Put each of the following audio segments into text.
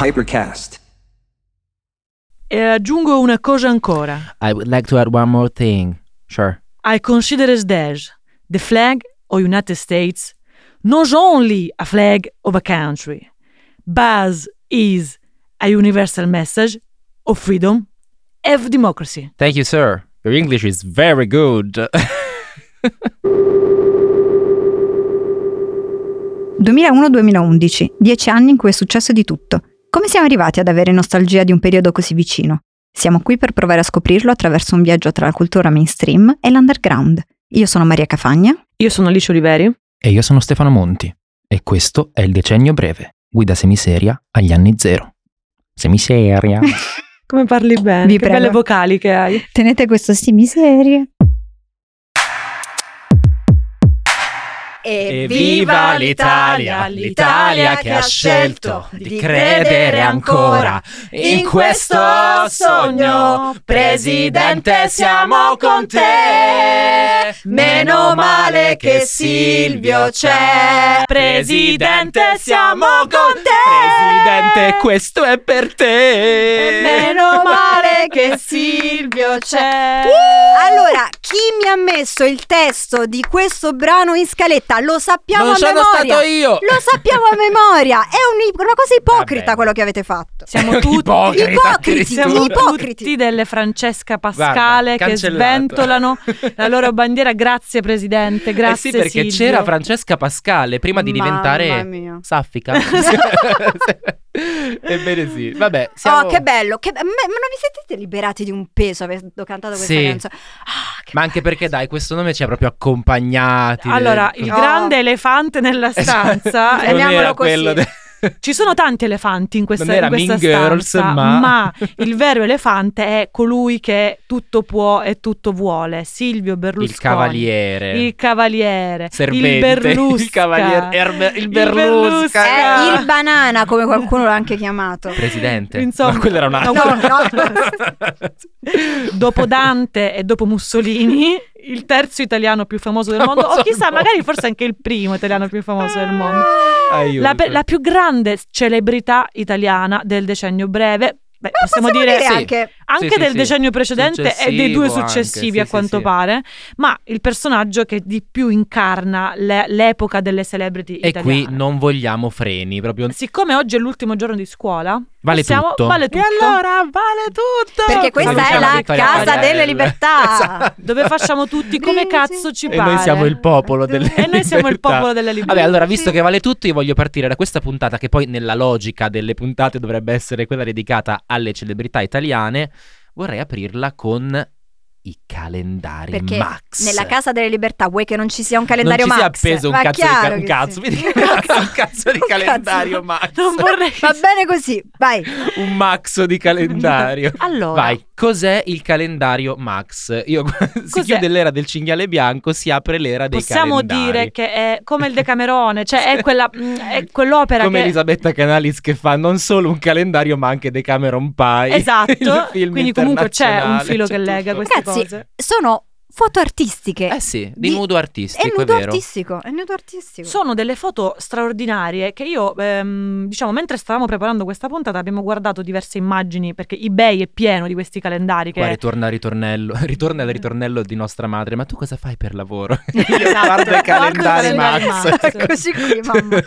Hypercast. E aggiungo una cosa ancora. I would like to add one more thing. Sure. I consider as this the flag of United States not only a flag of a country, but is a universal message of freedom of democracy. Thank you, sir. Your English is very good. 2001-2011, dieci anni in cui è successo di tutto. Come siamo arrivati ad avere nostalgia di un periodo così vicino? Siamo qui per provare a scoprirlo attraverso un viaggio tra la cultura mainstream e l'underground. Io sono Maria Cafagna. Io sono Alice Oliveri. e io sono Stefano Monti. E questo è il decennio breve. Guida semiseria agli anni zero. Semiseria. Come parli bene? Vi che prego. belle vocali che hai. Tenete questo sti miserie. Evviva l'Italia, l'Italia che ha scelto di credere ancora in questo sogno. Presidente, siamo con te. Meno male che Silvio c'è. Presidente, siamo con te. Presidente, questo è per te. Meno male che Silvio c'è. Allora, chi mi ha messo il testo di questo brano in scaletta? Lo sappiamo Non a sono memoria. stato io. Lo sappiamo a memoria. È un- una cosa ipocrita Vabbè. quello che avete fatto. Siamo tutti Ipocrita, Ipocriti, Siamo ipocriti. tutti delle Francesca Pascale Guarda, che sventolano la loro bandiera. Grazie Presidente, grazie eh sì, perché Silvio. c'era Francesca Pascale prima di diventare saffica. Ebbene sì. Vabbè, siamo... Oh, che bello. Che... Ma ma non vi sentite liberati di un peso avendo cantato questa Sì. canzone? Ah, che Ma anche perché dai, questo nome ci ha proprio accompagnati. Allora, il Oh. grande elefante nella stanza. Non eh, Chiamiamolo così. quello de- Ci sono tanti elefanti in questa, Non era in questa Girls, stanza, ma- il vero elefante è colui che tutto può e tutto vuole, Silvio Berlusconi. il cavaliere. Il cavaliere, Servente, il Berlusca, il cavaliere, Erbe- il Il Berlusca. È il banana, come qualcuno l'ha anche chiamato. Presidente. Insomma, no, quello era un altro. No, no. dopo Dante e dopo Mussolini, il terzo italiano più famoso del mondo, o Famoso chissà, del mondo. magari forse anche il primo italiano più famoso del mondo. Aiuto. La, la più grande celebrità italiana del decennio breve, beh, possiamo, Possiamo dire, dire sì. anche anche Sì, del sì. decennio precedente e dei due successivi anche, a sì, quanto pare, ma il personaggio che di più incarna le- l'epoca delle celebrity E italiane. qui non vogliamo freni, proprio. Siccome oggi è l'ultimo giorno di scuola, Vale possiamo- tutto. Vale E tutto. allora vale tutto. perché questa Come è diceva la Vittoria casa Pariello. delle libertà. Esatto. dove facciamo tutti come cazzo ci E pare. noi siamo il popolo delle E noi siamo il libertà. popolo delle libertà. Vabbè, allora, visto che vale tutto, io voglio partire da questa puntata, che poi nella logica delle puntate dovrebbe essere quella dedicata alle celebrità italiane. Vorrei aprirla con i calendari Perché Max. nella casa delle libertà vuoi che non ci sia un calendario non ci Max? sia appeso un cazzo, di, un cazzo, sì. un cazzo di Un calendario cazzo. Max. Non vorrei Va bene così, vai. un Max di calendario. Allora, Vai, cos'è il calendario Max? Io, si Cos'è? chiude l'era del cinghiale bianco, si apre l'era dei possiamo calendari. dire che è come il Decamerone, cioè è, quella, è quell'opera come che... Elisabetta Canalis che fa non solo un calendario ma anche Decameron Pie. Esatto, quindi comunque c'è un filo che lega queste Ragazzi, cose. sono foto artistiche. Eh sì, di, Di- nudo artistico, è è, nudo vero. artistico, è nudo artistico. Sono delle foto straordinarie che io, ehm, diciamo, mentre stavamo preparando questa puntata abbiamo guardato diverse immagini perché eBay è pieno di questi calendari Qua che... ritorna al ritornello, ritorna al ritornello di nostra madre. Ma tu cosa fai per lavoro? Io guardo i calendari guardo i Max. calendari Max. Così qui, mamma.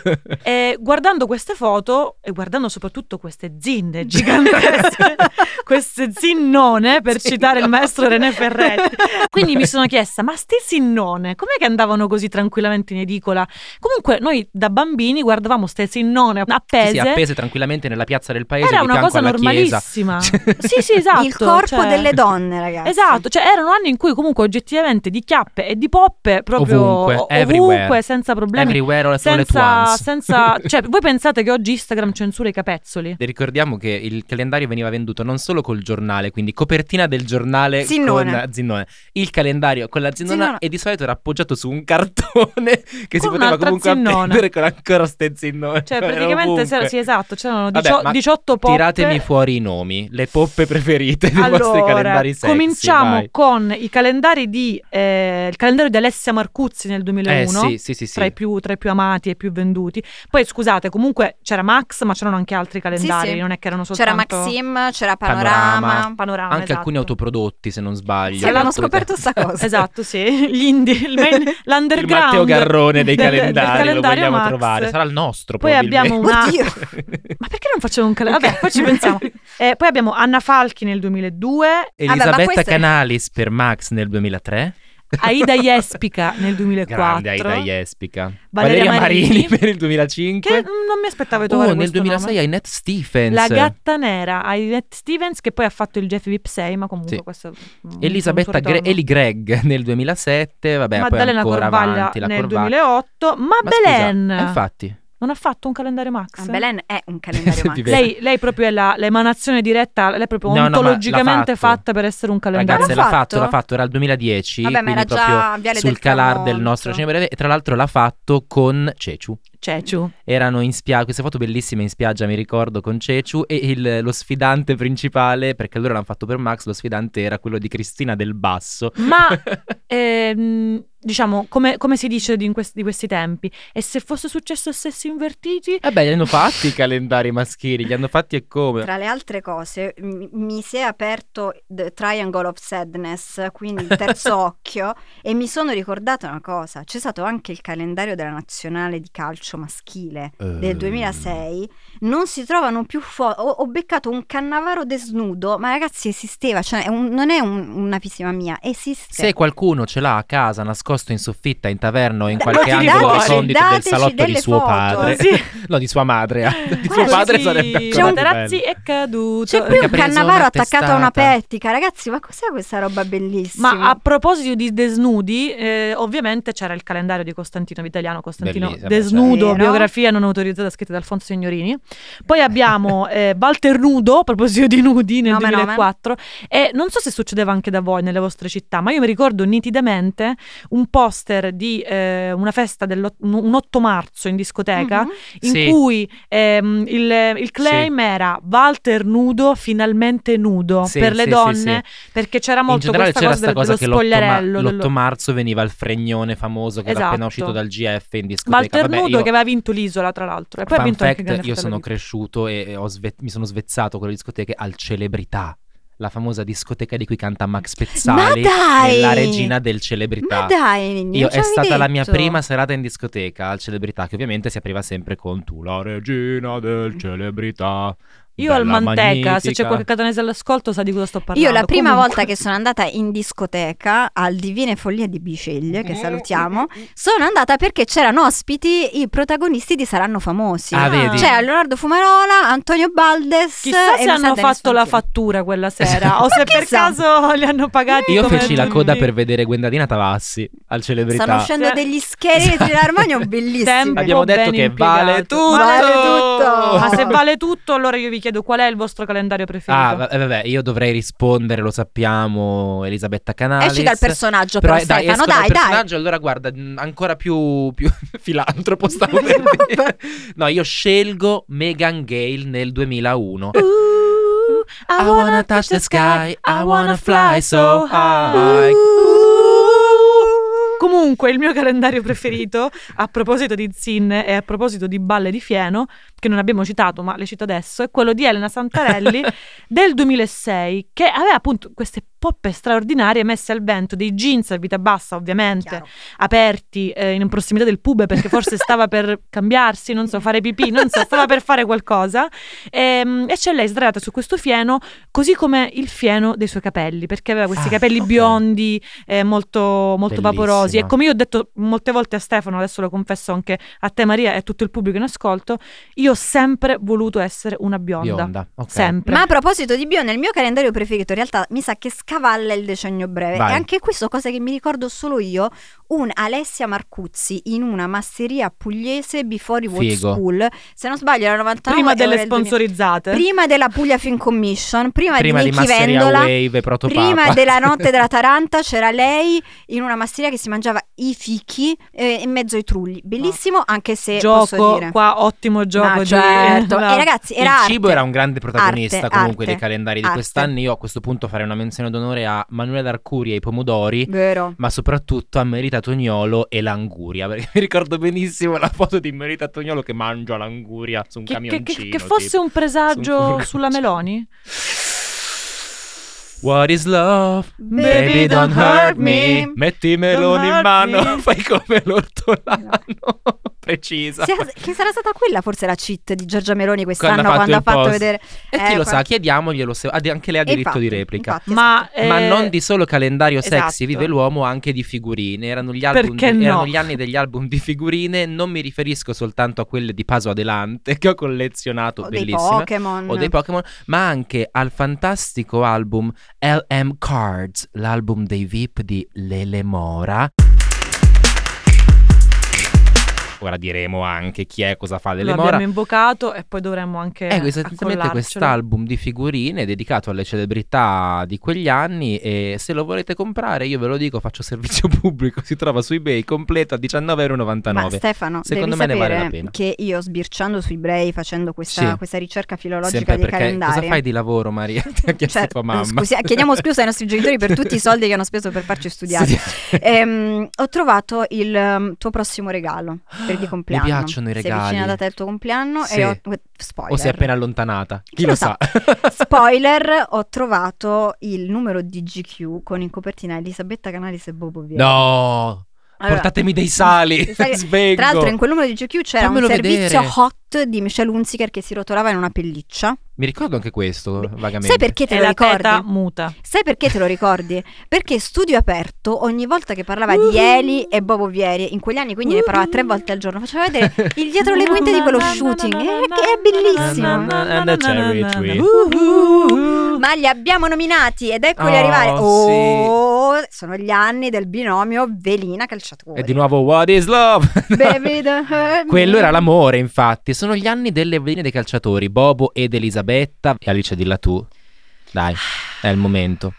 E guardando queste foto e guardando soprattutto queste zinne gigantesche, queste zinnone, per citare il maestro René Ferretti, quindi mi sono chiesta, ma ste zinnone, com'è che andavano così tranquillamente in edicola? Comunque noi da bambini guardavamo ste zinnone appese, Sì, sì, appese tranquillamente nella piazza del paese era di una cosa alla normalissima. sì, sì, esatto. Il corpo cioè- delle donne, ragazzi. Esatto, cioè erano anni in cui comunque oggettivamente di chiappe e di poppe proprio Ovunque, everywhere. ovunque senza problemi. Everywhere all all senza, once. senza cioè voi pensate che oggi Instagram censura i capezzoli? E Ricordiamo che il calendario veniva venduto non solo col giornale, quindi copertina del giornale Zinnone. con Zinnone, il calendario con la zinnona Zinnona. e di solito era appoggiato su un cartone che si poteva comunque zinnona. appendere con ancora ste zinnone. Cioè, praticamente, c'era- sì, esatto, c'erano Vabbè, dicio- ma 18 poppe. Tiratemi fuori i nomi, le poppe preferite dei vostri Allora, calendari sexy. cominciamo vai. con i calendari di eh, il calendario di Alessia Marcuzzi nel 2001. Eh sì, sì, sì, sì. Tra i, più, tra i più amati e più venduti. Poi scusate, comunque c'era Max, ma c'erano anche altri calendari, sì. non è che erano C'era soltanto Maxim, c'era Panorama. Panorama. panorama. Anche esatto. alcuni autoprodotti, se non sbaglio. Sì, Tutte- scoperto sta cosa. Esatto, sì, gli indie, il main- Il l'underground. Matteo Garrone dei del- del calendari, lo vogliamo Max. trovare. Sarà il nostro, Poi abbiamo una... Oddio. Ma perché non facciamo un calendario? Vabbè, poi ci pensiamo. Eh, poi abbiamo Anna Falchi nel 2002, Elisabetta Vabbè, ma queste- Canalis per Max nel 2003. Aida Jespica nel 2004. Grande Aida Jespica. Valeria Valeria, Marini, per il 2005. Che non mi aspettavo di trovare Oh, nel questo 2006 nome. Annette Stephens. La gatta nera, Annette Stevens, che poi ha fatto il Jeff Vip 6, ma comunque Sì. questo... mm, Elisabetta Gre-. Eli Greg nel 2007, vabbè, Maddalena poi ancora Corvaglia avanti nel Corvaglia. 2008, ma, Ma scusa, Belen eh, infatti, non ha fatto un calendario Max? Ah, Belen è un calendario Max. Lei, lei proprio è la, l'emanazione diretta, lei è proprio No, no, ontologicamente fatto. fatta per essere un calendario. ragazze, L'ha l'ha fatto, fatto? l'ha fatto, era il 2010, Vabbè, ma era quindi già sul del calar Tramonto. del nostro cinema e tra l'altro l'ha fatto con Ceciu. Ceciu. Erano in spiaggia, queste foto bellissime in spiaggia, mi ricordo, con Ceciu e il- lo sfidante principale, perché allora l'hanno fatto per Max, lo sfidante era quello di Cristina del Basso. Ma ehm, diciamo, come, come si dice di, in questi, di questi tempi, e se fosse successo a sessi invertiti? Eh beh, li hanno fatti i calendari maschili, li hanno fatti e come. Tra le altre cose, mi, mi si è aperto The Triangle of Sadness, quindi il terzo occhio, e mi sono ricordata una cosa: c'è stato anche il calendario della nazionale di calcio maschile del Eh. 2006. Non si trovano più foto. Ho, ho beccato un cannavaro desnudo, ma ragazzi, esisteva, cioè è un- non è un- una fisima mia, esiste. Se qualcuno ce l'ha a casa nascosto in soffitta, in taverna o in qualche angolo dateci- recondito del salotto di suo foto. padre, Sì. no, di sua madre, eh. di suo padre sì, sarebbe ancora C'è Materazzi bello. è caduto. C'è qui un cannavaro attaccato a una pettica, ragazzi, ma cos'è questa roba bellissima? Ma a proposito di desnudi, eh, ovviamente c'era il calendario di Costantino Vitaliano, Costantino Bellissimo, beh, Desnudo, certo. biografia non autorizzata scritta da Alfonso Signorini. Poi abbiamo eh, Walter Nudo, a proposito di nudi, nel Nome, nome. 2004. E non so se succedeva anche da voi nelle vostre città, ma io mi ricordo nitidamente un poster di eh, una festa del un 8 marzo in discoteca Mhm. in Sì. cui ehm, il, il claim era Walter nudo, finalmente nudo Sì, per le sì, donne, sì, perché c'era molto questa c'era cosa, del- cosa che dello l'8, ma- spogliarello. l'8 dello- marzo veniva il fregnone famoso che era Esatto. appena uscito dal GF in discoteca. Walter Vabbè, Nudo che aveva vinto l'isola, tra l'altro. E poi ha vinto anche fact, Grande io Fratello sono Vip. cresciuto e e ho sve- mi sono svezzato con le discoteche al Celebrità, la famosa discoteca di cui canta Max Pezzali, è la regina del Celebrità. Ma dai, Io, è stata la mia detto. prima serata in discoteca al Celebrità, che ovviamente si apriva sempre con tu, la regina del Celebrità. Io al Manteca, se c'è magnifica. qualche catanese all'ascolto sa di cosa sto parlando. Io la prima Comunque- volta che sono andata in discoteca al Divine Follia di Biceglie, che salutiamo, sono andata perché c'erano ospiti i protagonisti di Saranno Famosi. Ah, vedi? C'era Leonardo Fumarola, Antonio Baldes Chissà e se hanno fatto la fattura quella sera o se per caso li hanno pagati. Io feci la coda per vedere Guendalina Tavassi al Celebrità. Stanno uscendo Sì. degli scheletri dall'armadio bellissimi. Abbiamo detto che vale tutto. Vale tutto. Ma se vale tutto, allora io vi chiedo qual è il vostro calendario preferito. Ah, va- vabbè, io dovrei rispondere, lo sappiamo, Elisabetta Canalis. Esci dal personaggio Però, però, eh, dai, Stefano, esco dal dai, dai. personaggio, allora guarda, mh, ancora più, più filantropo stavo per dire. No, io scelgo Megan Gale nel 2001. Uh, I wanna touch the sky, I wanna fly so high. Comunque, il mio calendario preferito, a proposito di Zin e a proposito di Balle di Fieno, che non abbiamo citato, ma le cito adesso, è quello di Elena Santarelli del 2006, che aveva appunto queste poppe straordinarie messe al vento, dei jeans a vita bassa, ovviamente, Chiaro. aperti eh, in prossimità del pube perché forse stava per cambiarsi, non so, fare pipì, non so, stava per fare qualcosa. Ehm, E, c'è lei sdraiata su questo fieno, così come il fieno dei suoi capelli, perché aveva questi Ah, capelli ok. biondi, eh, molto, molto vaporosi. E come io ho detto molte volte a Stefano, adesso lo confesso anche a te Maria e a tutto il pubblico in ascolto, io ho sempre voluto essere una bionda. Bionda, ok. Sempre. Ma a proposito di bio, nel mio calendario preferito, in realtà mi sa che scade accavalla il decennio breve. Vai. E anche qui sono cose che mi ricordo solo io. Un Alessia Marcuzzi in una masseria pugliese before Figo. School. Se non sbaglio era 99 Prima delle il 2000. sponsorizzate. Prima della Puglia Film Commission, prima, Prima di di Nicky Masseria Vendola. Wave. Prima della notte della Taranta c'era lei in una masseria che si mangiava i fichi eh, in mezzo ai trulli. Bellissimo, anche se posso Gioco, dire. qua ottimo gioco Ma di... certo. la- E ragazzi, Il era cibo arte. era un grande protagonista Arte, comunque arte, dei calendari di quest'anno. Io a questo punto farei una menzione d'onore a Manuela D'Arcuri e i pomodori. Vero. Ma soprattutto a Merita Tognolo e l'anguria. Perché mi ricordo benissimo la foto di Merita Tognolo che mangia l'anguria su un Che, camioncino. che- che fosse tipo. un presagio Su un sulla Meloni? What is love? Baby, Baby, don't don't hurt me. me. Metti i meloni in mano. me. Fai come l'ortolano. Precisa. Sia- che sarà stata quella forse la cheat di Giorgia Meloni quest'anno Quando ha quando, fatto ha fatto post. vedere E chi Eh, lo qua- sa, chiediamoglielo se anche lei ha diritto Infatti, di replica. infatti, Ma, esatto. Ma eh, non di solo calendario sexy esatto. vive l'uomo, anche di figurine. Erano gli, album Perché di- no? erano gli anni degli album di figurine. Non mi riferisco soltanto a quelle di Paso Adelante che ho collezionato, o dei bellissime. Pokémon O dei Pokémon, ma anche al fantastico album LM Cards, l'album dei VIP di Lele Mora. Ora diremo anche chi è, cosa fa Lele lo Mora. abbiamo invocato e poi dovremmo anche Ecco, esattamente quest'album di figurine dedicato alle celebrità di quegli anni e se lo volete comprare io ve lo dico faccio servizio pubblico, si trova su eBay completo a 19,99€. Ma Stefano, Secondo devi me ne vale la pena. che io sbirciando su eBay facendo questa, Sì. questa ricerca filologica Sempre dei calendari cosa fai di lavoro Maria? Ti ha chiesto Certo, tua mamma. scusi- chiediamo scusa ai nostri genitori per tutti i soldi che hanno speso per farci studiare. Sì. Ehm, ho trovato il um, tuo prossimo regalo per di compleanno. Mi piacciono i Sei regali. vicina da te il tuo compleanno Sì. e ho spoiler. O si è appena allontanata? Chi, Chi lo lo sa? Spoiler, ho trovato il numero di GQ con in copertina Elisabetta Canalis e Bobo Vieri. no! Allora, Portatemi dei sali! sali-! Tra l'altro in quel numero di GQ c'era Fammelo un servizio vedere. hot di Michelle Hunziker che si rotolava in una pelliccia. Mi ricordo anche questo, vagamente. Sai perché te È lo la ricordi? teta muta. Sai perché te lo ricordi? Perché Studio Aperto ogni volta che parlava di Eli e Bobo Vieri, in quegli anni quindi ne parlava tre volte al giorno, faceva vedere il dietro le quinte di quello shooting, eh, che è bellissimo. And the cherry tree. Ma li abbiamo nominati ed eccoli Oh, arrivare. Oh, sono gli anni del binomio Velina Calciatore. E di nuovo, what is love? Baby. Quello era l'amore, infatti. Sono gli anni delle veline dei calciatori, Bobo ed Elisabetta. E Alice, dilla tu. Dai, è il momento.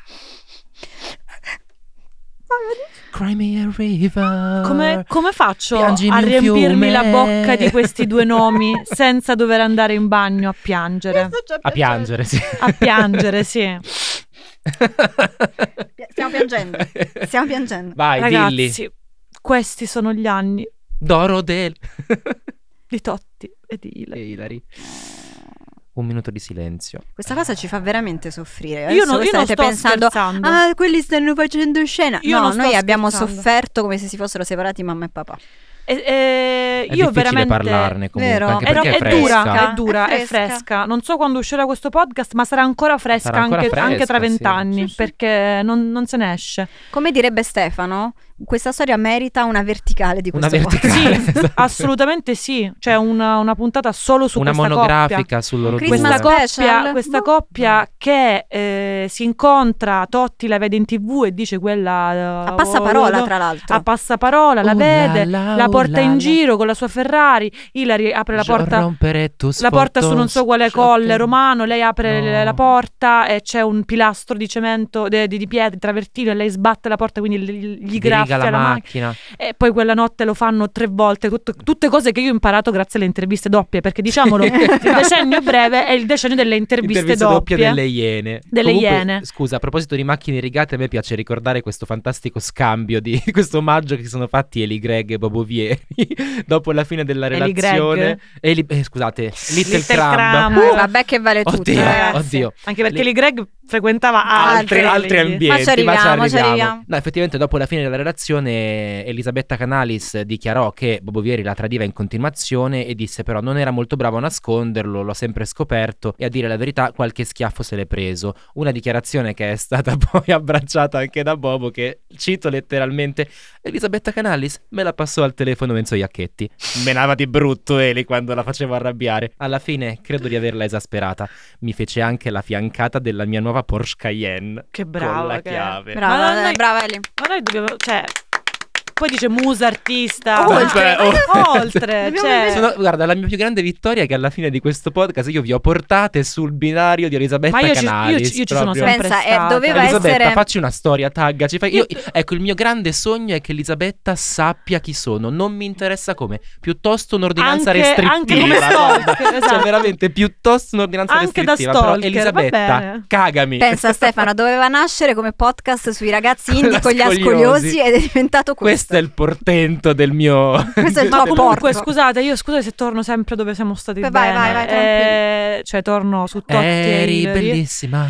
Cry me a river. Come, come faccio Piangimi a riempirmi la bocca di questi due nomi senza dover andare in bagno a piangere? A piangere, sì. A piangere, sì. Stiamo piangendo. Stiamo piangendo. Vai, dilli. Ragazzi, questi sono gli anni Doro del... di Totti e di. E Ilari. Un minuto di silenzio. Questa cosa ci fa veramente soffrire. Io, non- io non sto pensando scherzando. Ah, quelli stanno facendo scena. Io no, noi abbiamo sofferto come se si fossero separati mamma e papà. E- e È io difficile veramente parlarne comunque, Vero. anche È, perché è, è dura, è dura, È è fresca. fresca. Non so quando uscirà questo podcast, ma sarà ancora fresca, Sarà ancora anche, fresca, anche tra vent'anni, sì. perché non, non se ne esce. Come direbbe Stefano, questa storia merita una verticale di Una questo podcast. verticale. Sì, Esatto. assolutamente sì. C'è una, una puntata solo su Una questa monografica sul loro Christmas Questa due. Special? coppia, questa No. coppia che eh, si incontra, Totti la vede in tv e dice quella... A passaparola, tra l'altro. A passaparola, la Oh vede, la la, la oh porta la in la. giro con la sua Ferrari, Hilary apre la porta... La porta su non so quale colle romano, lei apre No. la porta e c'è un pilastro di cemento, de- di, di pietra, di travertino e lei sbatte la porta quindi gli, gli Diriga graffia la la macchina. macchina. E poi quella notte lo fanno tre volte, tut- tutte cose che io ho imparato grazie alle interviste doppie, perché diciamolo, il decennio breve è il decennio delle interviste, Intervista doppia doppie. delle iene. Delle Comunque, iene. Scusa, a proposito di macchine rigate, a me piace ricordare questo fantastico scambio di questo omaggio che si sono fatti Eli Greg e Bobo Vieri dopo la fine della Eli relazione. Eli, eh, scusate, Little, Little Crumb. Crumb. Eh, vabbè che vale tutto, Oddio, ragazzi. oddio. Anche perché Li- Lee Greg frequentava altri, altri, altri lì. ambienti. Ma ci arriviamo, ci arriviamo. No, effettivamente, dopo la fine della relazione, Elisabetta Canalis dichiarò che Bobo Vieri la tradiva in continuazione e disse: Però non era molto bravo a nasconderlo, l'ho sempre scoperto. E a dire la verità, qualche schiaffo se l'è preso. Una dichiarazione che è stata poi abbracciata anche da Bobo, che cito letteralmente: Elisabetta Canalis me la passò al telefono Enzo Iacchetti. Menava di brutto Eli quando la facevo arrabbiare. Alla fine, credo di averla esasperata. Mi fece anche la fiancata della mia nuova Porsche Cayenne. Che con brava la che chiave. Brava, Ma dai, noi- brava Eli. Ma noi dobbiamo, cioè, poi dice musa artista. Oltre. Oh. oltre, cioè, Sono- guarda, la mia più grande vittoria è che alla fine di questo podcast io vi ho portate sul binario di Elisabetta Ma io ci- io Canalis. ci- io ci sono proprio. sempre Pensa, eh, stata. doveva Elisabetta, essere... facci una storia, taggaci. fai- io- ecco, il mio grande sogno è che Elisabetta sappia chi sono. Non mi interessa come. Piuttosto un'ordinanza Anche- restrittiva. anche come stalker, esatto. Cioè, veramente, piuttosto un'ordinanza Anche da restrittiva. Però, stalker, va Elisabetta, cagami. Pensa Stefano, doveva nascere come podcast sui ragazzi indie con gli scoliosi. ascoliosi ed è diventato Questo questo. È il portento del mio. Questo è il Ma top comunque, porto. scusate, io scusate se torno sempre dove siamo stati Vai, bene. vai, vai, Eh, cioè, torno su Totti Eri bellissima.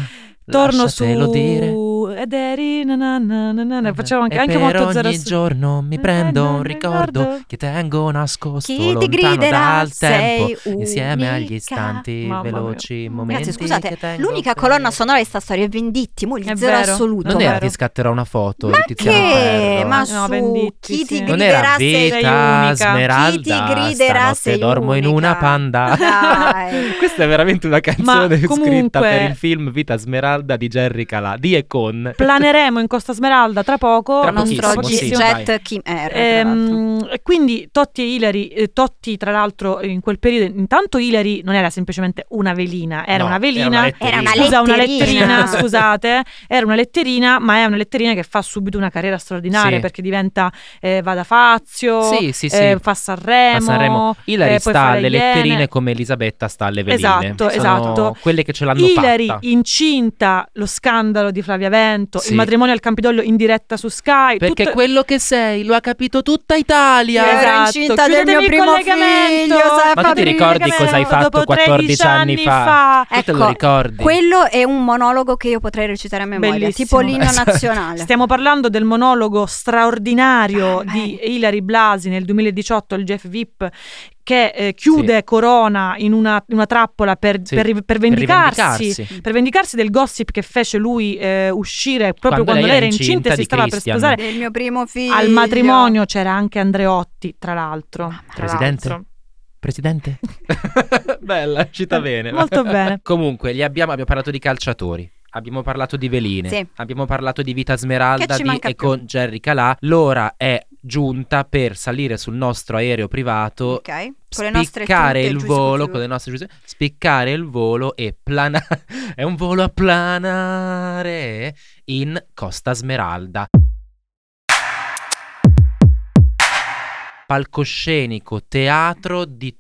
Torno su dire. Ed eri na na na na facciamo anche, e anche per molto ogni zero giorno mi Eh, prendo non un ricordo ricordo. che tengo nascosto Chi ti lontano griderà dal tempo sei insieme agli unica. istanti Mamma mia. veloci momenti Ragazzi, scusate, l'unica per- colonna sonora di sta storia è Venditti, mo gli È zero vero. assoluto. non era ti scatterò una foto Ma di Tiziano che? Ferro Ma No, su Venditti, chi ti sì. griderà sei unica. Smeralda Chi ti griderà sei dormo in unica. una panda questa è veramente una canzone scritta per il film Vita Smeralda di Jerry Calà di e con Planeremo in Costa Smeralda tra poco. Tra Il nostro pochissimo, G- sì, jet. Kim l'altro. Ehm, quindi Totti e Hilary, eh, Totti tra l'altro in quel periodo, intanto Hilary non era semplicemente una velina, era No, una era velina, una letterina. Era una scusa, una letterina. letterina, scusate, era una letterina, ma è una letterina che fa subito una carriera straordinaria Sì. perché diventa, eh, va da Fazio, Sì, sì, sì. eh, fa Sanremo, a Sanremo Hilary eh, sta fa le alle Iene. letterine come Elisabetta sta alle veline Esatto, Sono esatto. quelle che ce l'hanno Hilary fatta incinta lo scandalo di Flavia Vento, Sì. il matrimonio al Campidoglio in diretta su Sky, perché tutto- quello che sei lo ha capito tutta Italia ero Esatto, incinta del mio primo figlio, Ma tu ti ricordi cosa hai fatto Dopo 14 anni 13 fa? Tu te lo Ecco, ricordi? Quello è un monologo che io potrei recitare a memoria, Bellissimo. tipo l'inno Esatto. nazionale. Stiamo parlando del monologo straordinario Ah, di. Hilary Blasi nel 2018 al Jeff VIP che eh, chiude Corona in una, in una trappola per, Sì, per per vendicarsi. rivendicarsi. Per vendicarsi del gossip che fece lui eh, uscire proprio Quando quando, lei era incinta e si stava Christian. per sposare. Del mio primo figlio. Al matrimonio c'era anche Andreotti, tra l'altro. Mamma tra Presidente? l'altro. Presidente? Bella, cita bene. Molto bene. Comunque, gli abbiamo, abbiamo parlato di calciatori. Abbiamo parlato di veline, Sì. abbiamo parlato di Vita Smeralda di, e più? con Jerry Calà. L'ora è giunta per salire sul nostro aereo privato, Ok, con le nostre spiccare il volo, con le nostre giuste- spiccare il volo e planare. è un volo a planare in Costa Smeralda. Palcoscenico, teatro di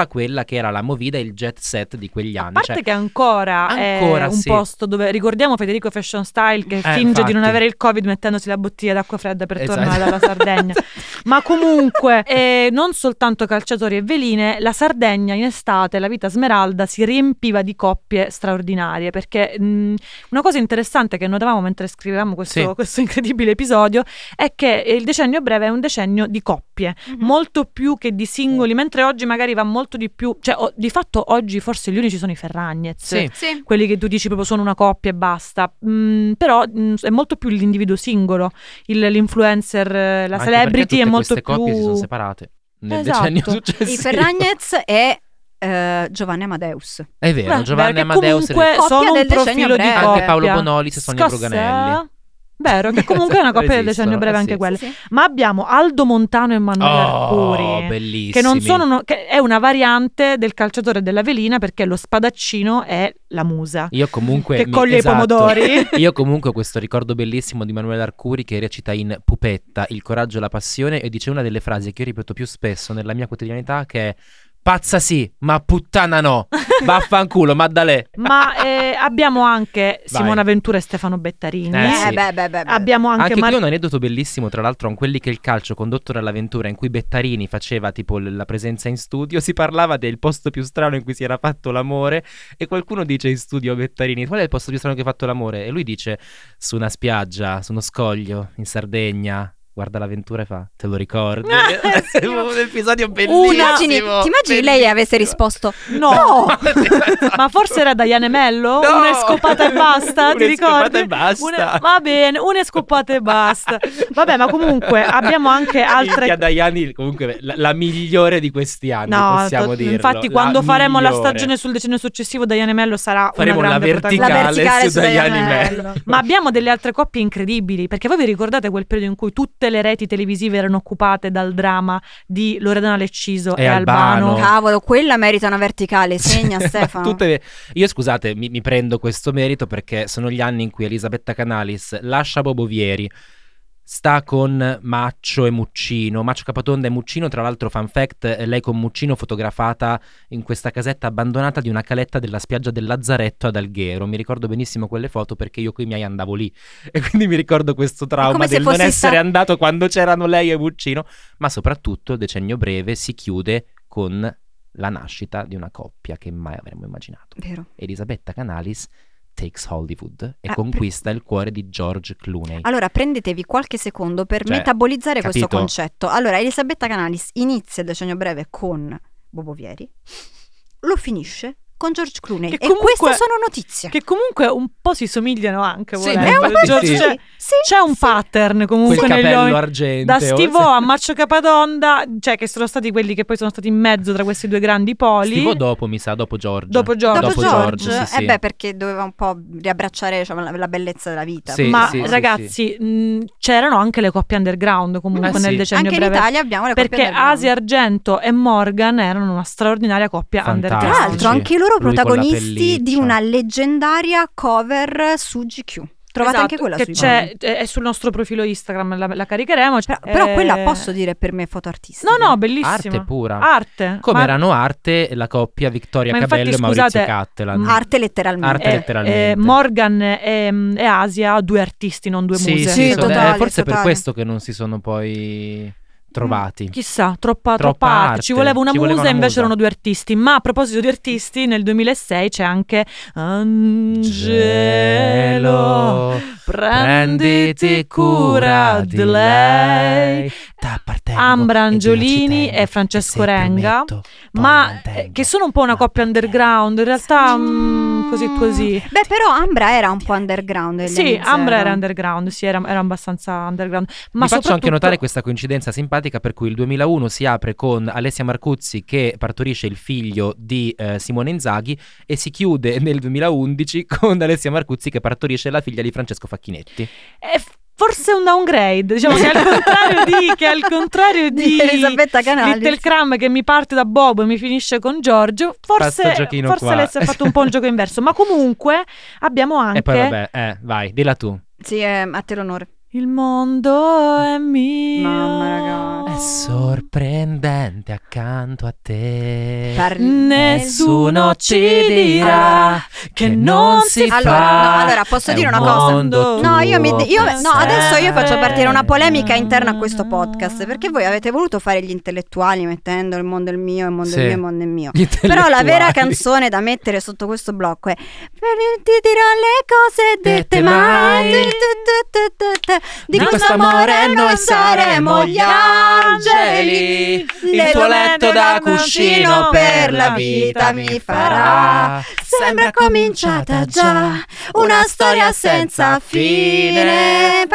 tutta quella che era la movida e il jet set di quegli A anni. parte cioè- che ancora, Ancora, è un sì. posto dove ricordiamo Federico Fashion Style che Eh, finge di non infatti. avere il Covid mettendosi la bottiglia d'acqua fredda per Esatto. tornare dalla Sardegna. Ma comunque, eh, non soltanto calciatori e veline, la Sardegna in estate, la vita smeralda, si riempiva di coppie straordinarie. Perché mh, una cosa interessante che notavamo mentre scrivevamo questo, Sì. questo incredibile episodio è che il decennio breve è un decennio di coppie, Mhm. molto più che di singoli, mentre oggi magari va molto di più, cioè o- di fatto oggi forse gli unici sono i Ferragnez. Sì. Sì. Quelli che tu dici proprio sono una coppia e basta, Mm, però mm, è molto più l'individuo singolo, il- l'influencer, eh, la Anche celebrity è tutte molto queste più. coppie si sono separate nel Esatto. decennio successivo. I Ferragnez e eh, Giovanni Amadeus. È vero, Beh, Giovanni Amadeus e comunque Coppia sono del un decennio profilo di breve. coppia. anche Paolo Bonolis e Sonia Scossa- Bruganelli. Vero, che comunque è una coppia del decennio breve eh anche sì. quella. Sì. Ma abbiamo Aldo Montano e Emanuele Oh, Arcuri. bellissimi. Che non sono, uno- che è una variante del calciatore della velina perché lo spadaccino è la musa. Io comunque Che mi- coglie i esatto. pomodori. Io comunque ho questo ricordo bellissimo di Manuele Arcuri che recita in Pupetta Il coraggio e la passione e dice una delle frasi che io ripeto più spesso nella mia quotidianità che è Pazza sì, ma puttana no. Vaffanculo, Maddalè. Ma eh, abbiamo anche Vai. Simona Ventura e Stefano Bettarini. Eh, Eh, sì. beh, beh, beh, beh. Abbiamo anche, Anche, Mar- qui un aneddoto bellissimo, tra l'altro, con quelli che il calcio condotto dall'avventura in cui Bettarini faceva tipo l- la presenza in studio, si parlava del posto più strano in cui si era fatto l'amore e qualcuno dice in studio a Bettarini, qual è il posto più strano che hai fatto l'amore? E lui dice su una spiaggia, su uno scoglio, in Sardegna, guarda l'avventura e fa, te lo ricordi? Eh, un episodio bellissimo. Ti immagini, ti immagini lei avesse risposto No, ma forse era Diane Mello? No! Una scopata e basta, ti Una ricordi? scopata e basta. Una- va bene, una scopata e basta. Vabbè, ma comunque abbiamo anche altre Minchia Diani, comunque la, la migliore di questi anni, No, possiamo to- dirlo. infatti La quando faremo la stagione sul decennio successivo Diane Mello sarà Faremo una la verticale. La verticale su su Diani Mello. Mello. Ma abbiamo delle altre coppie incredibili, perché voi vi ricordate quel periodo in cui tutte le reti televisive erano occupate dal dramma di Loredana Lecciso e, E Albano. Cavolo, quella merita una verticale, segna Stefano. Tutte- Io scusate, mi, mi prendo questo merito perché sono gli anni in cui Elisabetta Canalis lascia Bobo Vieri, sta con Maccio e Muccino, Maccio Capatonda e Muccino, tra l'altro fun fact, eh, lei con Muccino fotografata in questa casetta abbandonata di una caletta della spiaggia del Lazzaretto ad Alghero. Mi ricordo benissimo quelle foto perché io con i miei andavo lì e quindi mi ricordo questo trauma del non essere sta- andato quando c'erano lei e Muccino, ma soprattutto Decennio Breve si chiude con la nascita di una coppia che mai avremmo immaginato. Vero. Elisabetta Canalis takes Hollywood e Ah, conquista il cuore di George Clooney. Allora prendetevi qualche secondo per Cioè, metabolizzare questo capito? concetto. Allora, Elisabetta Canalis inizia il decennio breve con Bobo Vieri, lo finisce con George Clooney. Che e comunque- queste sono notizie. Che comunque un po' si somigliano anche, Sì, volendo. è un po' George- sì. cioè, Sì, c'è un sì. pattern comunque Quel negli capello uomini. argenteo. Da Stivò a Maccio Capatonda, cioè che sono stati quelli che poi sono stati in mezzo tra questi due grandi poli. Stivò dopo, mi sa, dopo George. Dopo George. Dopo, Dopo George, George, sì, sì. eh beh, perché doveva un po' riabbracciare diciamo, la, la bellezza della vita. Sì, Ma sì, sì, ragazzi, mh, c'erano anche le coppie underground comunque Eh, nel sì. decennio Anche in breve. Italia abbiamo le coppie Perché. Asia Argento e Morgan erano una straordinaria coppia Fantastici. Tra underground. l'altro, anche loro Lui con la protagonisti di una leggendaria cover su GQ. Trovate Esatto, anche quella che c'è, è sul nostro profilo Instagram, la, la caricheremo. Però, però Eh, quella posso dire per me foto artistica. No, no, bellissima. Arte pura. Arte. Come Ma- erano arte la coppia Vittoria Ma infatti, Cabello e Maurizio Cattelan. mm, Arte letteralmente. Arte eh, letteralmente. eh, Morgan e, e Asia, due artisti, non due sì, muse. sì, Sì, eh, totale, forse è per totale. questo che non si sono poi trovati. Chissà, troppa, Troppa troppa arte. arte, Ci voleva una ci musa, voleva una invece musa. erano due artisti. Ma a proposito di artisti, nel 2006 c'è anche Angelo. Prenditi cura di lei. Ambra Angiolini e Francesco Renga. poi Ma eh, che sono un po' una coppia underground, in realtà mm, così così. Beh, però Ambra era un po' underground. Sì, Ambra era underground, sì, era, era abbastanza underground. Ma Vi faccio anche soprattutto- notare questa coincidenza simpatica per cui il 2001 si apre con Alessia Marcuzzi che partorisce il figlio di eh, Simone Inzaghi e si chiude nel 2011 con Alessia Marcuzzi che partorisce la figlia di Francesco Facchinetti. È f- forse un downgrade, diciamo che al contrario di, che al contrario di, Di Elisabetta Canalis. Little Cram che mi parte da Bob e mi finisce con Giorgio, forse, forse qua. Alessia ha fatto un po' un gioco inverso, ma comunque abbiamo anche E poi vabbè, eh, vai, dilla tu. Sì, eh, a te l'onore. Il mondo è mio. Mamma, ragazzi. È sorprendente accanto a te. Par- Nessuno ci dirà che non si fa. Allora, no, allora, posso È dire un una cosa? No, io, mi, io- no, adesso io faccio partire una polemica interna a questo podcast perché voi avete voluto fare gli intellettuali mettendo il mondo è il mio, il mondo è Sì. mio, il mondo è il mio. Però la vera canzone da mettere sotto questo blocco è "Per- Ti dirò le cose dette Dette mai Di Di questo amore noi saremo gli angeli Il tuo letto da cuscino per la vita mi farà. Sembra cominciata già una storia senza fine.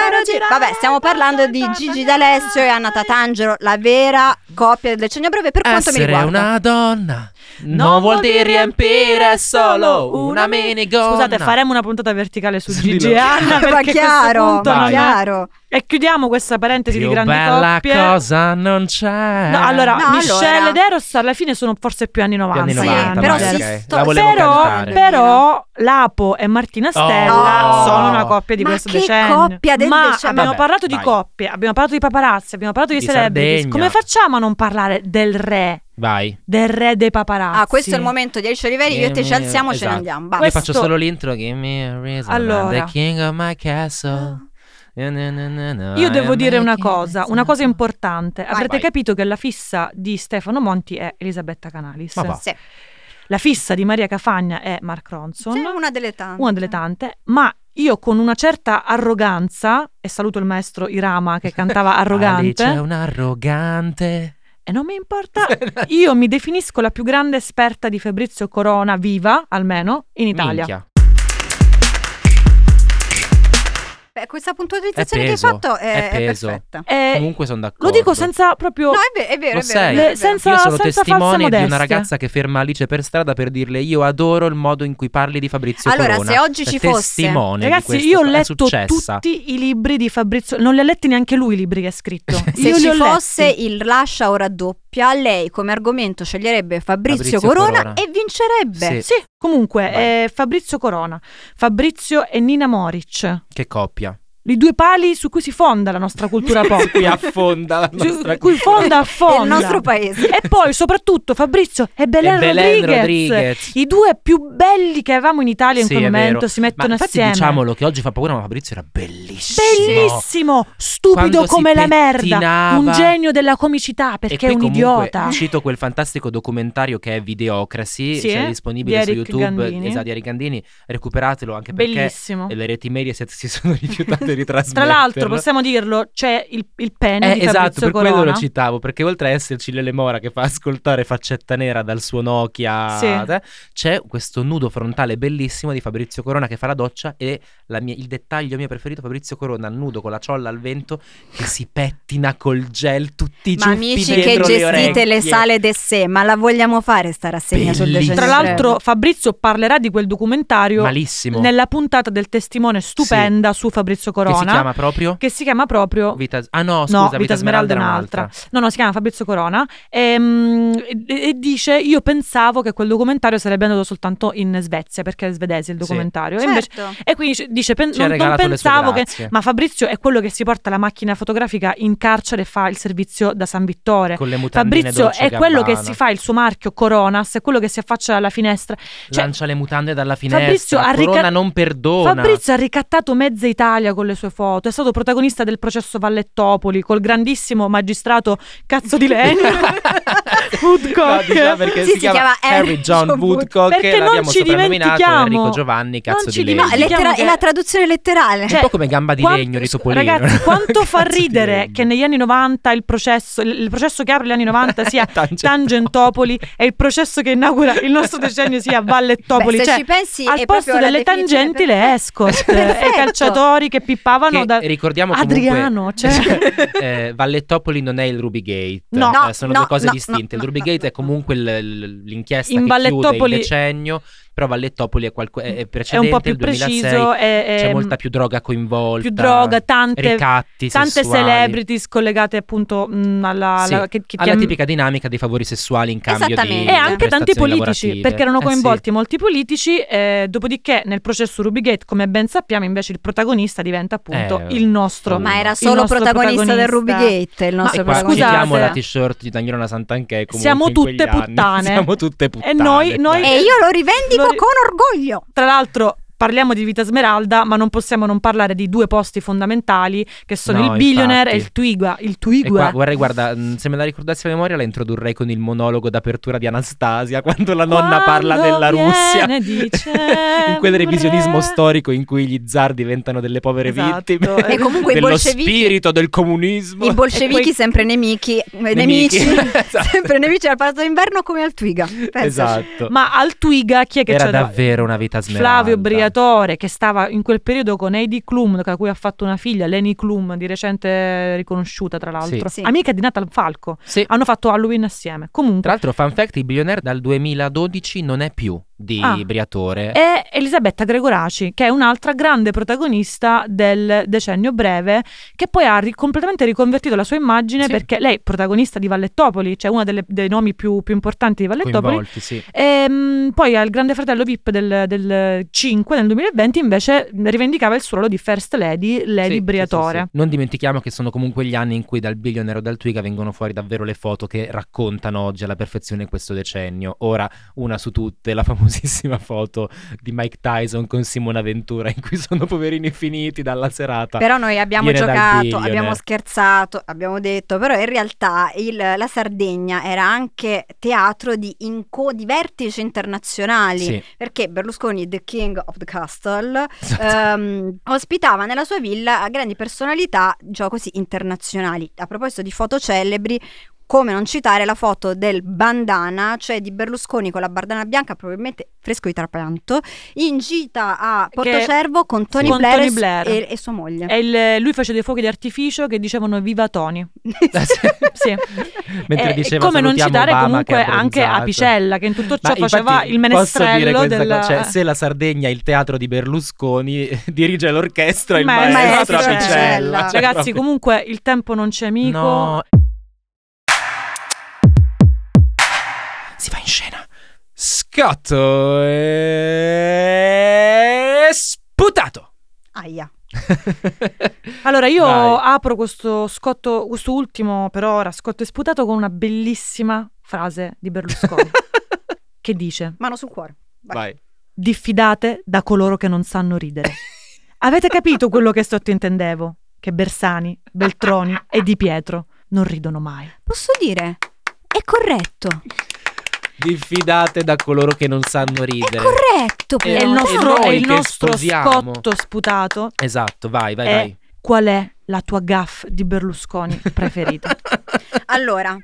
Vabbè, stiamo parlando di Gigi D'Alessio e Anna Tatangelo, la vera coppia del decennio breve per quanto mi Essere riguarda. una donna non vuol dire riempire solo una minigonna. Scusate, faremo una puntata verticale su Sì, Gigi dillo. e Anna perché Ma chiaro, punto ma non è- chiaro. E chiudiamo questa parentesi Più di grandi bella coppie. cosa non c'è. No, allora, No, Michelle allora. ed Eros alla fine sono forse più anni 90. anni Sì, 90, però vai, si ok. sto- La però, però Lapo e Martina Stella Oh. sono una coppia di Ma questo che decennio. coppia del Ma decennio? abbiamo parlato di vai. coppie, abbiamo parlato di paparazzi, abbiamo parlato di, Di celebrities. Sardegna. Come facciamo a non parlare del re? Vai. Del re dei paparazzi. Ah, questo è il momento di Alice Oliveri, io e te ci alziamo e ce ne esatto. andiamo. Io Basta. Questo- faccio solo l'intro. Give me a reason. Allora. The king of my castle. Na, na, na, Io devo dire una cosa, una cosa importante. Avrete vai. capito che la fissa di Stefano Monti è Elisabetta Canalis. Sì, La fissa di Maria Cafagna è Mark Ronson. sì, una delle tante. una delle tante, ma io con una certa arroganza, e saluto il maestro Irama che cantava arrogante, Alice è un arrogante. e non mi importa, io mi definisco la più grande esperta di Fabrizio Corona, viva almeno, in Italia. Minchia. Beh, questa puntualizzazione È che peso, hai fatto è, è è peso. perfetta. Eh, Comunque sono d'accordo. lo dico senza proprio... No, è, ve- è vero, Lo è vero. sei. è vero, è vero. senza- Io sono senza testimone di una ragazza che ferma Alice per strada per dirle io adoro il modo in cui parli di Fabrizio Allora, Corona. se oggi ci fosse- testimone di Ragazzi, io ho letto tutti i libri di Fabrizio, non li ha letti neanche lui i libri che ha scritto. Se io li ci ho fosse letti. il lascia o raddoppia, lei come argomento sceglierebbe Fabrizio, Fabrizio Corona, Corona. e vincerebbe. Sì. Sì, comunque, è Fabrizio Corona, Fabrizio e Nina Moric, Che coppia. I due pali su cui si fonda la nostra cultura pop. Qui affonda la Su nostra cui fonda affonda. Il nostro paese. E poi soprattutto Fabrizio e Belen, E Belen Rodriguez, Rodriguez. i due più belli che avevamo in Italia in Sì, quel momento vero. si Ma mettono infatti assieme. diciamolo che oggi fa paura, ma Fabrizio era bellissimo. Bellissimo, stupido Quando come la merda, un genio della comicità E perché poi è un comunque idiota. Cito quel fantastico documentario che è Videocracy, Sì, cioè disponibile di su YouTube, Gandini. esatto, di Eric Gandini, recuperatelo anche perché Bellissimo. le reti Mediaset si sono rifiutate di Tra l'altro, possiamo dirlo, c'è il, il pene Eh, di esatto, Fabrizio per quello Corona. lo citavo, perché oltre a esserci Lele Mora che fa ascoltare faccetta nera dal suo Nokia, Sì. eh, c'è questo nudo frontale bellissimo di Fabrizio Corona che fa la doccia e la mia- il dettaglio mio preferito, Fabrizio Corona nudo con la ciolla al vento che si pettina col gel tutti i Ma ciuffi amici che le gestite le orecchie. sale de sé, ma la vogliamo fare sta rassegna sul decennio Tra l'altro, Fabrizio parlerà di quel documentario Malissimo. nella puntata del testimone stupenda su Fabrizio che Corona. si chiama proprio che si chiama proprio Vita Ah no, scusa, No, Vita, Vita Smeralda è era un'altra. No, no, si chiama Fabrizio Corona. Ehm, E, e dice: Io pensavo che quel documentario sarebbe andato soltanto in Svezia perché è svedese il Sì. documentario. E, invece- Certo. e quindi dice- "Pen- non, non pensavo che. Ma Fabrizio è quello che si porta la macchina fotografica in carcere e fa il servizio da San Vittore. con le mutandine Fabrizio è quello che Gabbana. si fa il suo marchio Coronas, è quello che si affaccia dalla finestra. cioè, lancia le mutande dalla Fabrizio finestra. rica- Corona non perdona. Fabrizio ha ricattato mezza Italia con le sue foto, è stato protagonista del processo Vallettopoli col grandissimo magistrato cazzo di legno Woodcock. No, diciamo perché Sì, si, si chiama, Harry John John Woodcock Perché non ci dimentichiamo- Enrico Giovanni cazzo non di ci legno. No, è, lettera- che- è la traduzione letterale. un po' come gamba di Quanto- legno di Topolino. Ragazzi, quanto fa ridere che negli anni 90 il processo, il, il processo che apre gli anni 90 sia Tangentopoli. E il processo che inaugura il nostro decennio sia Vallettopoli. Beh, se cioè, ci pensi al posto delle tangenti le perfetta. escort e i calciatori che pippavano Che da ricordiamo comunque Adriano, cioè. eh, Vallettopoli non è il Rubygate No. Eh, No, sono no, due cose no, distinte il no, Rubygate è comunque il- il- l'inchiesta In che chiude Vallettopoli- il decennio però Vallettopoli è, qualco- è- è è un precedente po' più il 2006 preciso e, c'è e- molta più droga coinvolta più droga, tante, ricatti tante sessuali. celebrities collegate appunto mh, alla, Sì, alla- che, che alla chiam- tipica dinamica dei favori sessuali in cambio di Esattamente. e anche tanti politici lavorative. perché erano Eh coinvolti molti politici eh, dopodiché nel processo Rubygate come ben sappiamo invece il protagonista diventa appunto Eh, il nostro Ma era solo nostro protagonista, del protagonista. Rubygate, il Ma sì. nostro qua scusate. citiamo la t-shirt di Daniela Santanchè comunque Siamo tutte anni. puttane. siamo tutte puttane E noi- noi-. E io lo rivendico con orgoglio. tra l'altro parliamo di Vita Smeralda ma non possiamo non parlare di due posti fondamentali che sono No, il Billionaire infatti. e il Twiga il Twiga qua, guarda, guarda, mh, se me la ricordassi a memoria la introdurrei con il monologo d'apertura di Anastasia quando la nonna parla Quando della Russia. in quel revisionismo storico in cui gli zar diventano delle povere Esatto. vittime E comunque i dello bolscevichi- spirito del comunismo. I bolscevichi poi- sempre nemici, eh, Nemici. nemici, Esatto. sempre nemici al Palazzo d'Inverno come al Twiga. Pensaci. Esatto. ma al Twiga chi è che Era c'è davvero una vita smeralda. Flavio Briatore che stava in quel periodo con Heidi Klum da cui ha fatto una figlia Leni Klum di recente riconosciuta tra l'altro Sì. Sì. amica di Nathan Falco Sì. hanno fatto Halloween assieme Tra comunque l'altro, fun fact, il Billionaire dal 2012 non è più di Ah. Briatore. è Elisabetta Gregoraci che è un'altra grande protagonista del decennio breve che poi ha ri- completamente riconvertito la sua immagine Sì. perché lei è protagonista di Vallettopoli cioè uno delle- dei nomi più, più importanti di Vallettopoli Coinvolti, sì. E, mh, poi al Grande Fratello VIP del, del 5 nel 2020 invece rivendicava il suo ruolo di First Lady, Lady Sì, Briatore. sì. Non dimentichiamo che sono comunque gli anni in cui dal Billionaire o dal Twiga vengono fuori davvero le foto che raccontano oggi alla perfezione questo decennio. Ora, una su tutte, la famosissima foto di Mike Tyson con Simona Ventura in cui sono poverini finiti dalla serata. Però noi abbiamo Viene giocato, abbiamo scherzato, abbiamo detto, però in realtà il- la Sardegna era anche teatro di, inco- di vertici internazionali. Sì. Perché Berlusconi, the king of the castle, Esatto. ehm, ospitava nella sua villa grandi personalità, diciamo così, internazionali. A proposito di foto celebri, come non citare la foto del bandana, cioè di Berlusconi con la bandana bianca, probabilmente fresco di trapianto, in gita a Portocervo con Tony Con Blair, Tony e- Blair. E, e sua moglie. E il- lui fece dei fuochi d'artificio che dicevano viva Tony. sì. Mentre Eh, diceva come non citare Obama comunque che anche. Apicella che in tutto ciò Ma faceva il posso dire menestrello questa della... cosa, cioè, se la Sardegna è il teatro di Berlusconi, dirige l'orchestra il Ma- maestro, maestro Apicella. Apicella. Cioè, Ragazzi proprio- comunque il tempo non c'è amico No. Scotto e sputato. Aia. Allora io Vai. apro questo scotto, questo ultimo per ora, scotto e sputato con una bellissima frase di Berlusconi che dice Mano sul cuore. Vai. Vai. diffidate da coloro che non sanno ridere. Avete capito quello che sottointendevo? Che Bersani, Beltroni e Di Pietro non ridono mai. Posso dire? È corretto. Diffidate da coloro che non sanno È ridere. corretto. E È il però. nostro, è il nostro scotto sputato. Esatto, vai, vai, è vai. qual è la tua gaff di Berlusconi preferita? Allora,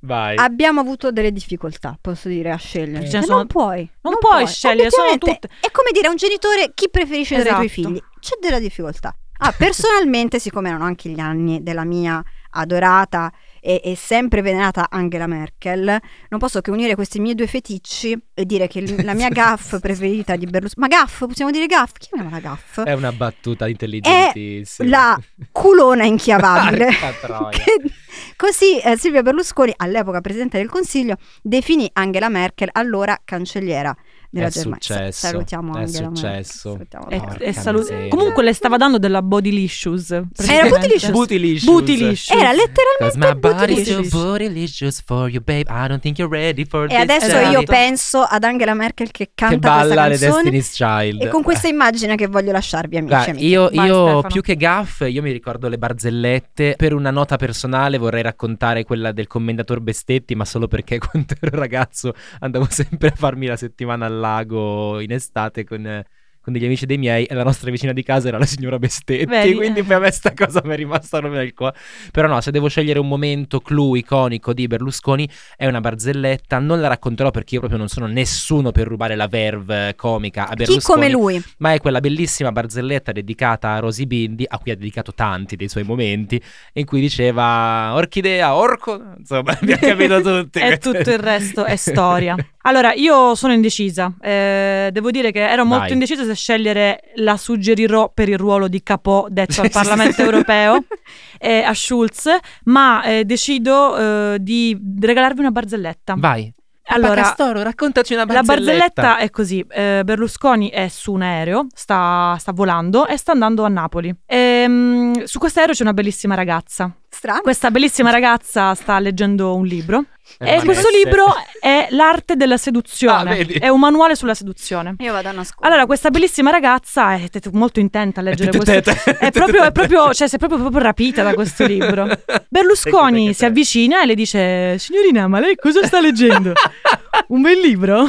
Vai. abbiamo avuto delle difficoltà, posso dire, a scegliere. Ce ne Ma sono- Non puoi. non puoi scegliere, sono Obiettivamente, È come dire a un genitore chi preferisce tra i tuoi Esatto. figli. C'è della difficoltà. Ah, personalmente, siccome erano anche gli anni della mia adorata e, e sempre venerata Angela Merkel, non posso che unire questi miei due feticci e dire che la mia gaff preferita di Berlusconi... Ma gaff, possiamo dire gaff? Chiamiamola gaff. È una battuta intelligentissima. la culona inchiavabile. Troia. Che- Così eh, Silvio Berlusconi, all'epoca Presidente del Consiglio, definì Angela Merkel, allora cancelliera della È Germania. Successo, Salutiamo è Angela successo. Merkel. Salutiamo E- la Porca e salu- miseria. Comunque le stava dando della bodylicious. Era. Bootylicious. Bootylicious. Era Cause letteralmente my body's too bootylicious. bootylicious for you, babe. I don't think you're ready for E this. adesso Esatto. io penso ad Angela Merkel che che canta balla le questa canzone Destiny's Child. e con questa immagine che voglio lasciarvi amici e Guarda, amiche. io, Vai, io più che gaff, io mi ricordo le barzellette. Per una nota personale vorrei raccontare quella del commendator Bestetti, ma solo perché quando ero ragazzo andavo sempre a farmi la settimana al lago in estate con, con degli amici dei miei e la nostra vicina di casa era la signora Bestetti. Vedi? Quindi a me sta cosa mi è rimasta proprio nel cuore. Però no, se devo scegliere un momento clou iconico di Berlusconi è una barzelletta. Non la racconterò perché io proprio non sono nessuno per rubare la verve comica a Chi Berlusconi come lui? ma è quella bellissima barzelletta dedicata a Rosy Bindi, a cui ha dedicato tanti dei suoi momenti, in cui diceva orchidea, orco, insomma, abbiamo capito tutti. E tutto il resto è storia. Allora, io sono indecisa. Eh, devo dire che ero molto Vai. indecisa se scegliere la suggerirò per il ruolo di capò detto al Parlamento europeo eh, a Schulz, ma eh, decido eh, di regalarvi una barzelletta. Vai. Allora, Castoro, raccontaci una la barzelletta. barzelletta è così: eh, Berlusconi è su un aereo, sta, sta volando e sta andando a Napoli. Ehm, su questo aereo c'è una bellissima ragazza. Strano. Questa bellissima ragazza sta leggendo un libro e ma questo libro è l'arte della seduzione. Ah, è un manuale sulla seduzione. Io vado a nascondere. Allora, questa bellissima ragazza è t- t- molto intenta a leggere questo. È proprio, è proprio, cioè, si è proprio, proprio rapita da questo libro. Berlusconi si avvicina e le dice: Signorina, ma lei cosa sta leggendo? Un bel libro?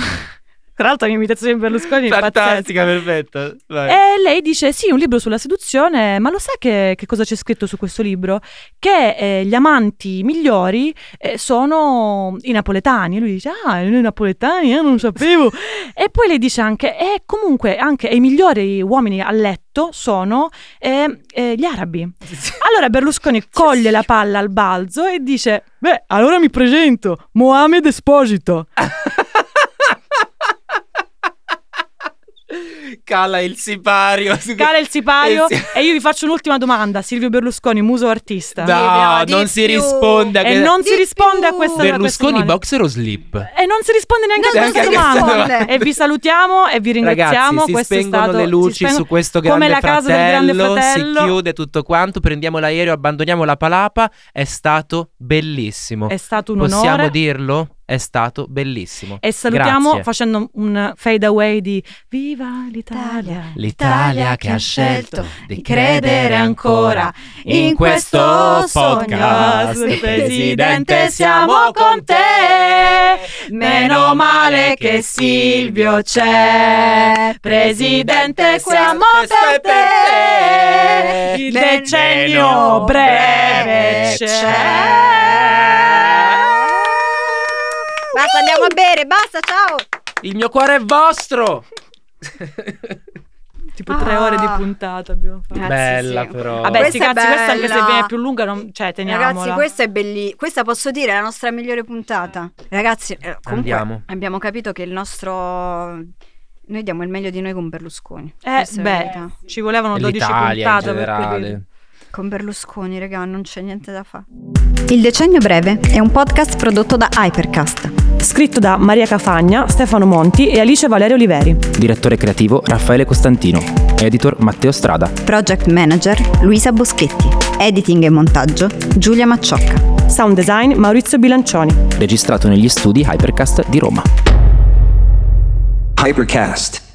Tra l'altro, la mia imitazione di Berlusconi è. Fantastica, perfetta. Vai. E lei dice: Sì, un libro sulla seduzione, ma lo sa che, che cosa c'è scritto su questo libro? Che eh, gli amanti migliori eh, sono i napoletani. E lui dice: Ah, i napoletani, eh, non sapevo. e poi lei dice anche: E comunque anche i migliori uomini a letto sono eh, eh, gli arabi. Allora Berlusconi coglie la palla al balzo e dice: Beh, allora mi presento, Mohamed Esposito. Cala il sipario. su- Cala il sipario e io vi faccio un'ultima domanda. Silvio Berlusconi, muso artista. No, Di non più. si risponde a E que- non si risponde a più. questa a questa Berlusconi domanda. boxer o slip? E non si risponde neanche Non a questa domanda. E vi salutiamo e vi ringraziamo. Ragazzi, si Questo è spengono stato le luci spengono- su questo come grande la casa del grande fratello. si chiude tutto quanto, prendiamo l'aereo, abbandoniamo la palapa, è stato bellissimo. È stato un Possiamo onore. dirlo? È stato bellissimo. E salutiamo Grazie. facendo un fade away di Viva l'Italia. L'Italia che ha scelto di credere ancora in questo podcast. Presidente, siamo con te. Meno male che Silvio c'è. Presidente, siamo per te. Il decennio breve c'è. Basta, andiamo a bere, basta, ciao! Il mio cuore è vostro! Tipo tre ore di Ah. puntata abbiamo fatto. Ragazzi, Bella sì. però. Vabbè, Questa è cazzi, questa anche se viene più lunga, non... cioè teniamola. Ragazzi, questa è bellissima. Questa posso dire è la nostra migliore puntata. Ragazzi, eh, comunque Andiamo. abbiamo capito che il nostro. Noi diamo il meglio di noi con Berlusconi. Eh, beh, ci volevano E 12 L'Italia in puntate per generale. quelli- Con Berlusconi, raga, non c'è niente da fare. Il Decennio Breve è un podcast prodotto da Hypercast. Scritto da Maria Cafagna, Stefano Monti e Alice Valerio Oliveri. Direttore creativo Raffaele Costantino. Editor Matteo Strada. Project Manager Luisa Boschetti. Editing e montaggio Giulia Macciocca. Sound design Maurizio Bilancioni. Registrato negli studi Hypercast di Roma. Hypercast.